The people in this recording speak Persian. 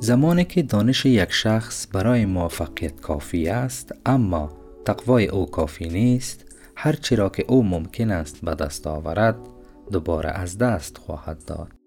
زمانی که دانش یک شخص برای موفقیت کافی است اما تقوای او کافی نیست هرچی را که او ممکن است به دست آورد دوباره از دست خواهد داد.